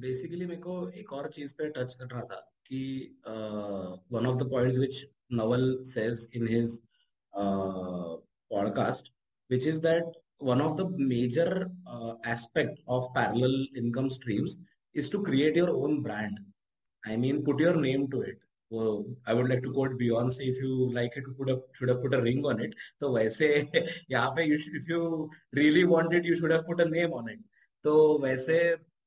Basically मेरे को एक और चीज़ पे टच कर रहा था कि one of the points which Naval says in his podcast which is that one of the major aspect of parallel income streams is to create your own brand I mean put your name to it I would like to quote Beyonce if you like it put should put a ring on it तो वैसे यहाँ पे if you really wanted you should have put a name on it तो वैसे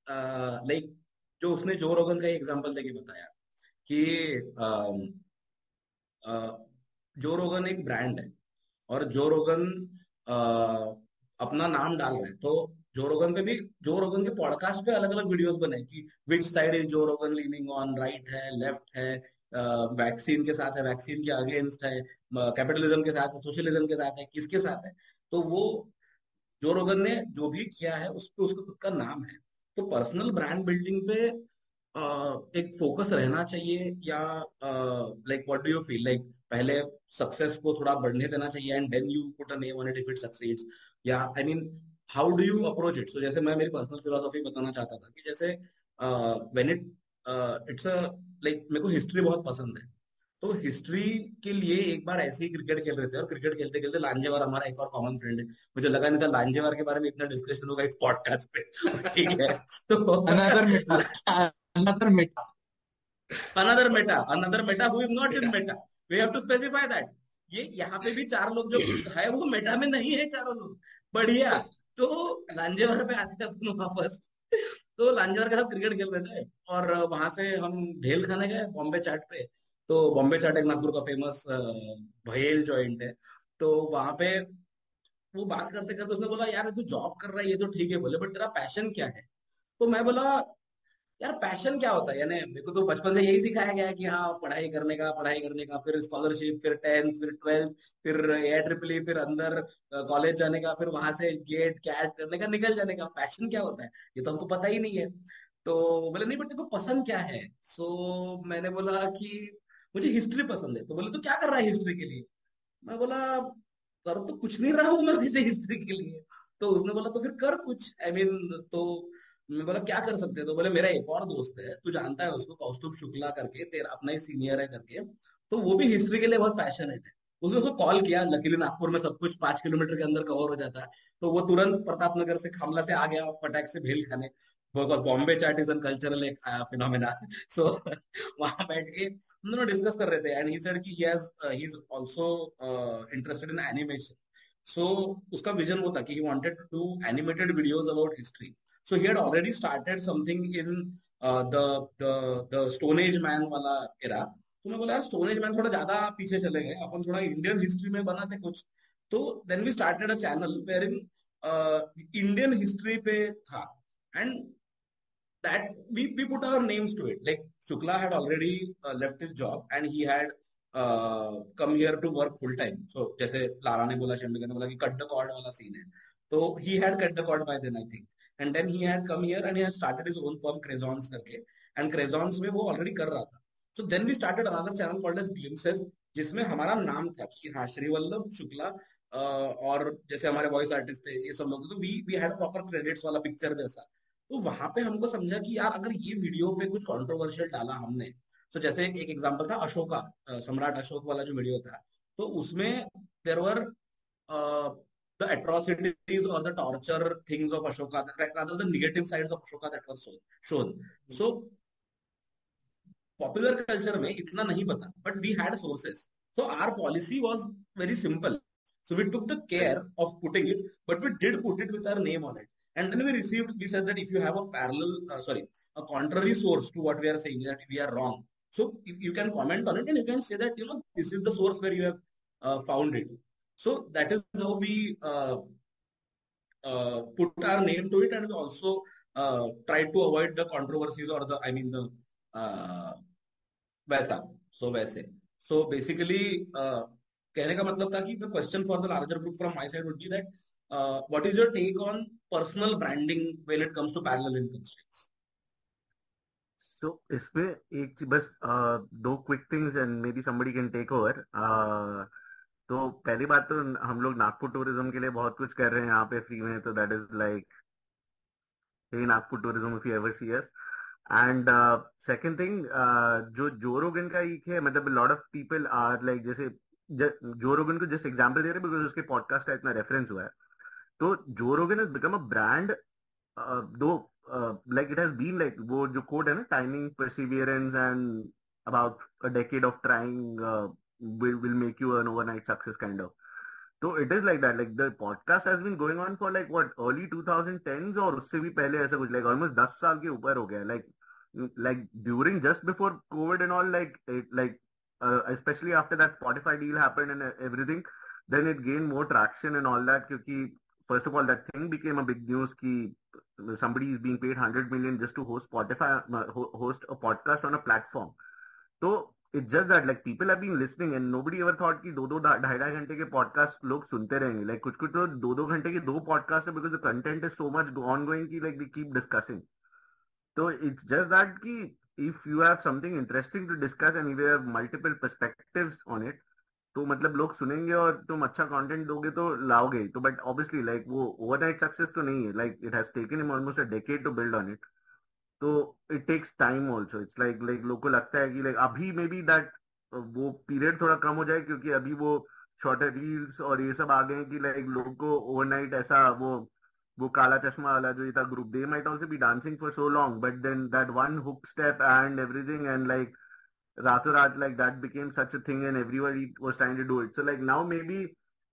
like जो उसने जो Rogan का एग्जांपल देके बताया कि जो रोगन एक ब्रांड है और जो रोगन अपना नाम डाल रहे हैं। तो जो रोगन पे भी जो रोगन के पॉडकास्ट पे अलग अलग वीडियोस बने कि which side is Joe Rogan leaning on right है लेफ़्ट है वैक्सीन के साथ है वैक्सीन के अगेंस्ट है कैपिटलिज्म के साथ है सोशलिज्म के साथ है, किसके साथ है? तो वो जो रोगन ने जो भी किया है उस पर उसका खुद का नाम है। तो पर्सनल ब्रांड बिल्डिंग पे uh, एक फोकस रहना चाहिए या like what do you feel like पहले सक्सेस को थोड़ा बढ़ने देना चाहिए and then you put a name on it if it succeeds या I mean how do you approach it so जैसे मैं मेरी पर्सनल फिलोसॉफी बताना चाहता था कि जैसे व्हेन इट इट्स लाइक मेरे को हिस्ट्री बहुत पसंद है। तो हिस्ट्री के लिए एक बार ऐसे ही क्रिकेट खेल रहे थे और क्रिकेट खेलते खेलते लांजेवार हमारा एक और कॉमन फ्रेंड है मुझे लगा नहीं था लांजेवार के बारे में इतना डिस्कशन होगा इस पॉडकास्ट पे। ठीक है तो another meta another meta another meta another meta who is not in meta we have to specify that ये यहाँ पे भी चार लोग जो है वो मेटा में नहीं है चारों लोग। बढ़िया तो लांजेवार पे आते हैं वापस। तो लांजेवार के साथ क्रिकेट खेल रहे थे और वहाँ से हम ढेल खाने गए बॉम्बे चाट पे। तो बॉम्बे चाटक नागपुर का फ़ेमस भयेल जॉइंट है। तो वहाँ पे वो बात करते करते उसने बोला यार तू जॉब कर रहा है ये तो ठीक है बोले बट तेरा पैशन क्या है? तो मैं बोला यार पैशन क्या होता है? यानी मेरे को तो बचपन से यही सिखाया गया है कि हाँ पढ़ाई करने का पढ़ाई करने का फिर स्कॉलरशिप फिर टेंथ फिर ट्वेल्थ फिर ए ट्रिपल फिर अंदर कॉलेज जाने का फिर वहाँ से गेट कैट करने का निकल जाने का। पैशन क्या होता है? ये तो हमको पता ही नहीं है। तो बोले नहीं बट तेको पसंद क्या है? सो so, मैंने बोला कि मुझे हिस्ट्री पसंद है। तो बोले तो क्या कर रहा है हिस्ट्री के लिए? मैं बोला कर तो कुछ नहीं रहा हूँ मैं हिस्ट्री के लिए। तो उसने बोला तो फिर कर कुछ। आई I मीन mean, तो मैं बोला क्या कर सकते हैं? तो बोले मेरा एक और दोस्त है तू जानता है उसको कौस्तुभ शुक्ला करके तेरा अपना ही सीनियर है करके। तो वो भी हिस्ट्री के लिए बहुत पैशनेट है। उसने उसको कॉल किया लकीली नागपुर में सब कुछ पाँच किलोमीटर के अंदर कवर हो जाता है। तो वो तुरंत प्रताप नगर से खामला से आ गया पटाख से भेल खाने। Because Bombay chaat is an cultural एक फिनोमिना सो वहाँ बैठ के हम दोनों डिस्कस कर रहे थे एंड ही सेड कि he has he is also interested in animation so उसका विजन वो था कि he wanted to do animated videos about history so he had already started something in the the the stone age man वाला era तो मैं बोला, यार stone age man थोड़ा ज़्यादा पीछे चले गए, अपन थोड़ा इंडियन हिस्ट्री में बनाते कुछ. तो then we started a channel where in Indian history पे था. And that we, we put our names to it. Like Shukla had already uh, left his job and he had uh, come here to work full time. So जैसे Lara ने बोला शेम्बिका ने बोला कि cut the cord वाला scene है. तो he had cut the cord by then I think. And then he had come here and he had started his own firm Crezons करके. And Crezons में वो already कर रहा था. So then we started another channel called as Glimpses जिसमें हमारा नाम था कि हाँ श्रीवल्लभ शुक्ला और जैसे हमारे वॉइस आर्टिस्ट थे ये सब लोग तो we we had proper credits वाला पिक्चर जैसा तो वहाँ पे हमको समझा कि यार अगर ये वीडियो पे कुछ कॉन्ट्रोवर्शियल डाला हमने तो जैसे एक एग्ज़ाम्पल था अशोका सम्राट अशोक वाला जो वीडियो था तो उसमें देर वर एट्रोसिटीज और torture things of Ashoka the negative of Ashoka that was shown so popular culture में इतना नहीं पता but we had sources so our policy was very simple so we took the care of putting it but we did put it with our name on it And then we received, we said that if you have a parallel, uh, sorry, a contrary source to what we are saying, that we are wrong. So you can comment on it and you can say that, you know, this is the source where you have uh, found it. So that is how we uh, uh put our name to it and we also uh, try to avoid the controversies or the, I mean, the uh, वैसा so वैसे so basically uh, कहने का मतलब था कि the question for the larger group from my side would be that uh, what is your take on personal branding when it comes to parallel income streams? So इसमें एक बस uh, दो quick things and maybe somebody can take over तो पहली बात तो हम लोग नागपुर टूरिज़्म के लिए बहुत कुछ कर रहे हैं यहाँ पे फ्री में तो that is like Nagpur tourism if you ever see us and second thing जो जो रोगन का एक है मतलब lot of people are like जैसे जो रोगन को जस्ट एग्जांपल दे रहे हैं बिकॉज़ उसके पॉडकास्ट का इतना रेफरेंस हुआ है। तो Joe Rogan is become a brand though like it has been like वो जो कोड है ना timing perseverance and about a decade of trying will will make you an overnight success kind of so it is like that like the podcast has been going on for like what early 2010s और उससे भी पहले ऐसा कुछ like almost 10 साल के ऊपर हो गया like like during just before covid and all like it, like uh, especially after that spotify deal happened and everything then it gained more traction and all that क्योंकि first of all, that thing became a big news कि somebody is being paid 100 million just to host spotify host a podcast on a platform. तो it's just that like people have been listening and nobody ever thought कि दो दो ढाई ढाई घंटे के podcast लोग सुनते रहेंगे। लाइक कुछ कुछ तो दो दो घंटे के दो पॉडकास्ट है because the content is so much ongoing की लाइक वी कीप डिस्कसिंग तो इट्स जस्ट दैट कि if you have something interesting to discuss and you have multiple perspectives on it तो मतलब लोग सुनेंगे और तुम अच्छा कंटेंट दोगे तो लाओगे तो बट ऑब्वियसली लाइक वो ओवरनाइट सक्सेस तो नहीं है। Like it has taken him almost a decade to build on it तो it takes time also it's like like लोग को लगता है कि लाइक अभी मे बी दैट वो पीरियड थोड़ा कम हो जाए क्योंकि अभी वो शॉर्टर रील्स और ये सब आ गए हैं कि लाइक लोग को ओवरनाइट ऐसा वो वो काला चश्मा वाला जो ये था group they might also be dancing for so long but then that one hook step and everything and like रातों रात like that became such a thing and everybody was trying to do it so like now maybe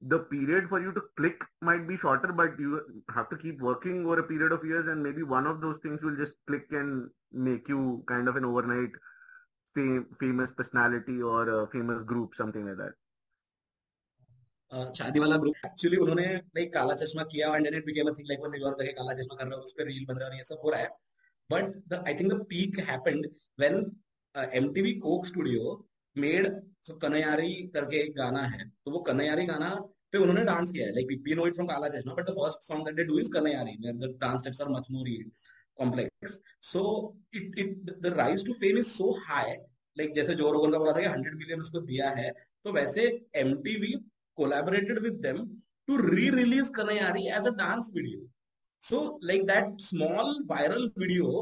the period for you to click might be shorter but you have to keep working over a period of years and maybe one of those things will just click and make you kind of an overnight fam- famous personality or a famous group, something like that. शादी वाला group actually उन्होंने like Kala Chashma किया and it became a thing like वो New York जाके काला चश्मा कर रहे हो उस पर रील बन रहा है और ये सब हो रहा है but I think the peak happened when M MTV Coke Studio made Kanyaari करके एक गाना है। तो वो कनयारी गाना पे उन्होंने डांस किया है। Like we no from Kala Chashma but the first song that they do is Kanyaari where the dance steps are much more complex so it it the rise to fame is so high like जैसे जो Rogan का बोला था कि 100 million उसको दिया है तो वैसे MTV collaborated with them to re release Kanyaari as a dance video so like that small viral video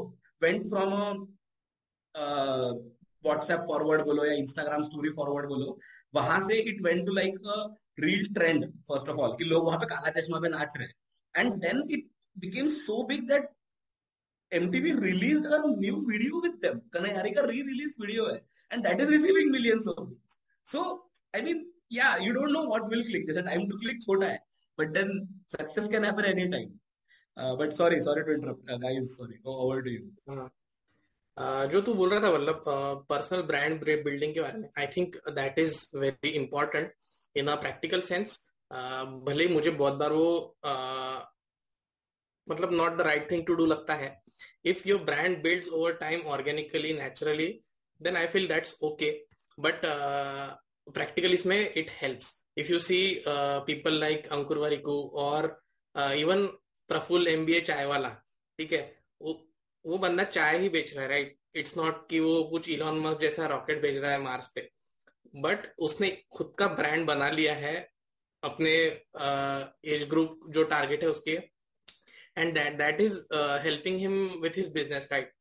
went from a WhatsApp forward बोलो या इंस्टाग्राम स्टोरी फॉरवर्ड बोलो, वहाँ से it went to like reel trend first of all कि लोग वहाँ पे काला चश्मा पे नाच रहे and then it became so big that M TV release new video with them का री रिलीज़ वीडियो है and that is receiving millions of so I mean या you don't know what will click जैसे time to click छोटा है but then success can happen any time but sorry sorry to interrupt guys sorry go over to you जो तू बोल रहा था मतलब पर्सनल ब्रांड बिल्डिंग के बारे में I think that is very important in a practical sense भले मुझे बहुत बार वो मतलब not the right thing to do लगता है। If your brand build over time organically naturally then I feel that's okay but practical इसमें it help if you see people like Ankur Warikoo और even Praful M B A Chai Wala ठीक है वो बंदा चाय ही बेच रहा है राइट इट्स नॉट कि वो कुछ इलॉन मस्क जैसा रॉकेट भेज रहा है मार्स पे। बट उसने खुद का ब्रांड बना लिया है अपने एज ग्रुप जो टारगेट है उसके। And that that is helping him with his business right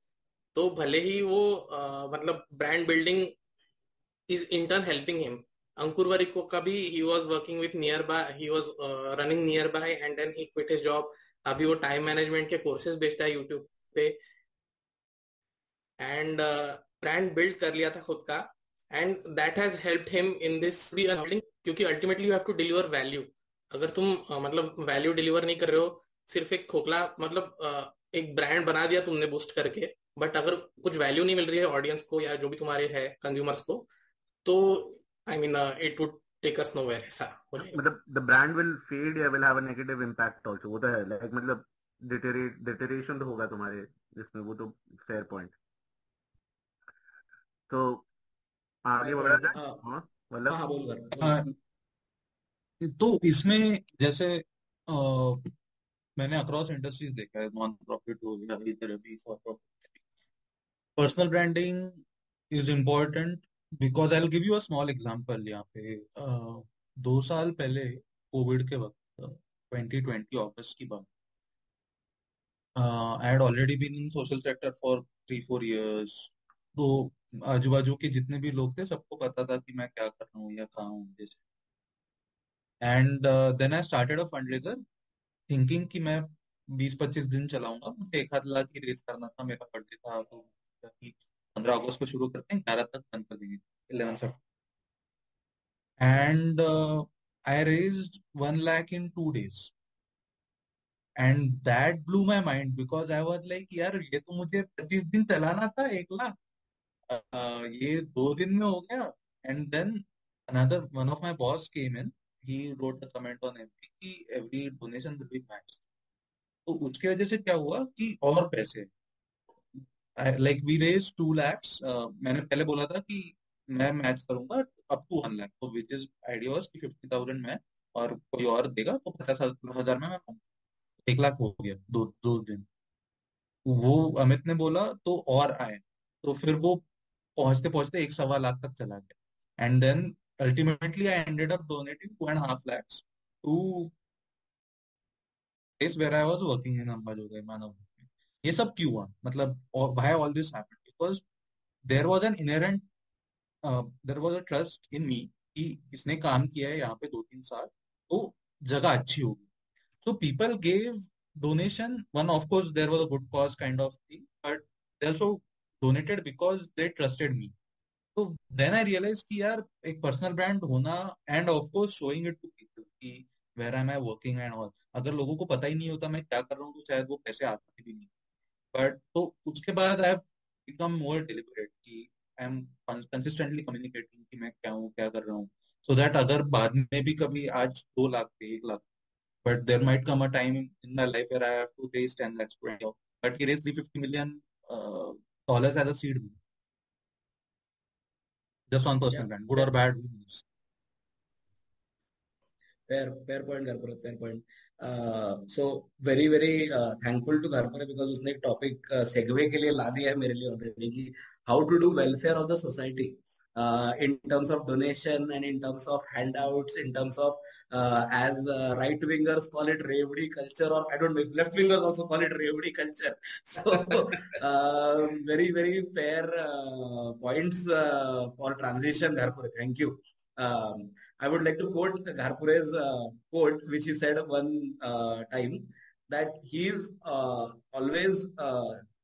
तो भले ही वो uh, मतलब brand building is in turn helping him Ankur Warikoo का भी he was working with nearby he was running nearby and then he quit his job अभी वो time management के कोर्सेज बेचता है यूट्यूब पे एंड ब्रांड बिल्ड कर लिया था खुद का and that has helped him in this क्योंकि ultimately you have to deliver value अगर तुम uh, मतलब वैल्यू डिलीवर नहीं कर रहे हो सिर्फ़ एक खोखला मतलब uh, एक ब्रांड बना दिया तुमने बूस्ट करके बट अगर कुछ वैल्यू नहीं मिल रही है ऑडियंस को या जो भी तुम्हारे है कंज्यूमर्स को तो I mean it would take us nowhere ऐसा मतलब द ब्रांड विल फेड या will have a negative impact also वो तो है लाइक मतलब डिटेरेशन तो होगा तुम्हारे जिसमें वो तो फेयर पॉइंट तो आगे बढ़ा जाए हाँ, हाँ मतलब हाँ बोल हाँ, तो इसमें जैसे आ, मैंने अक्रॉस इंडस्ट्रीज़ देखा है नॉन प्रॉफिट हो गया इधर अभी for profit personal branding is important because I give you a small example यहाँ पे। uh, दो साल पहले कोविड के वक्त ट्वेंटी ट्वेंटी ऑगस्ट की बात। I had already been in social sector for three four years तो आजू बाजू के जितने भी लोग थे सबको पता था कि मैं क्या कर रहा हूँ या कहाँ हूँ जैसे। And then I started a fundraiser thinking कि मैं बीस पच्चीस दिन चलाऊँगा। मुझे एक आध लाख की रेस करना था मेरा बर्थडे था तो पंद्रह अगस्त को शुरू करते हैं ग्यारह तक बंद कर देंगे eleven September and uh, I raised one lakh in two and that blew my mind because I was like यार, ये तो मुझे पच्चीस दिन चलाना था, एक लाख। ये दो दिन में हो गया। And then another one of my boss came in he wrote a comment on M P की एवरी डोनेशन बी मैच तो उसकी वजह से क्या हुआ कि और पैसे। Like we raise two lakhs मैंने पहले बोला था कि मैं मैच करूँगा अप टू वन लैक तो विच इज़ आइडिया और कोई और देगा तो पचास हज़ार में एक लाख हो गया, दो दो दिन। वो अमित ने बोला तो और आए। तो फिर वो पहुँचते पहुँचते एक सवा लाख तक चला गया। And then ultimately I ended up donating two and half lakhs to place where I was working in Ambajogai Manav ये सब क्यों हुआ? मतलब why all this happened because there was an inherent there was a trust in me कि इसने काम किया है यहाँ पे दो तीन साल तो जगह अच्छी होगी। So people gave donation one of course there was a good cause kind of thing but they also donated because they trusted me तो देन आई रियलाइज़ कि यार, एक पर्सनल ब्रांड होना and of course showing it to people कि where am I working and all अगर लोगों को पता ही नहीं होता मैं क्या कर रहा हूँ तो शायद वो पैसे आते भी नहीं। बट तो उसके बाद आई बिकम मोर डिलिबरेट कि आई एम कंसिस्टेंटली कम्युनिकेटिंग कि मैं क्या हूँ, क्या कर रहा हूँ। सो दैट अगर बाद में भी कभी आज दो लाख पे एक lakh but there might come a time in my life where I have to raise 10 lakhs to but he raised 350 million uh, dollars as a seed just on personal yeah. brand good or bad who knows fair fair point Garpura, fair point uh, so very very uh, thankful to Garpura because उसने एक topic segue के लिए ला दिया है मेरे लिए already कि how to do welfare of the society uh, in terms of donation and in terms of handouts, in terms of uh, as uh, right wingers call it revdi culture, or I don't know if left wingers also call it revdi culture. So um, very very fair uh, points uh, for transition, Gharpure. Thank you. Um, I would like to quote Gharpure's uh, quote, which he said one time that he is always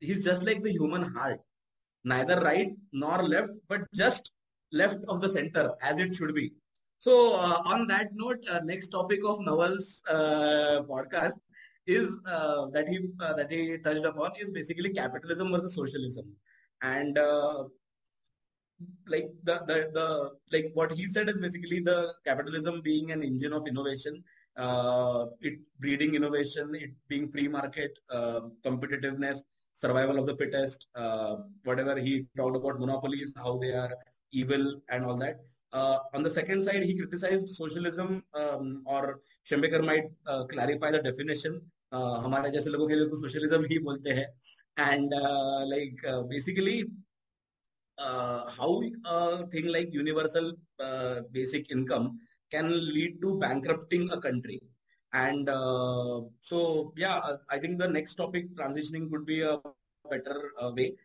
he's just like the human heart neither right nor left, but just left of the center as it should be. So uh, on that note, uh, next topic of Nawal's uh, podcast is uh, that he uh, that he touched upon is basically capitalism versus socialism, and uh, like the, the the like what he said is basically the capitalism being an engine of innovation, it breeding innovation, it being free market, competitiveness, survival of the fittest, whatever he talked about monopolies, how they are evil and all that. Uh, on the second side, he criticized socialism um, or Shembekar might uh, clarify the definition. Uh, हमारे जैसे लोगों के लिए उसको socialism ही बोलते हैं and like basically thing like universal uh, basic income can lead to bankrupting a country and uh, so, yeah, I think the next topic transitioning would be a better uh, way.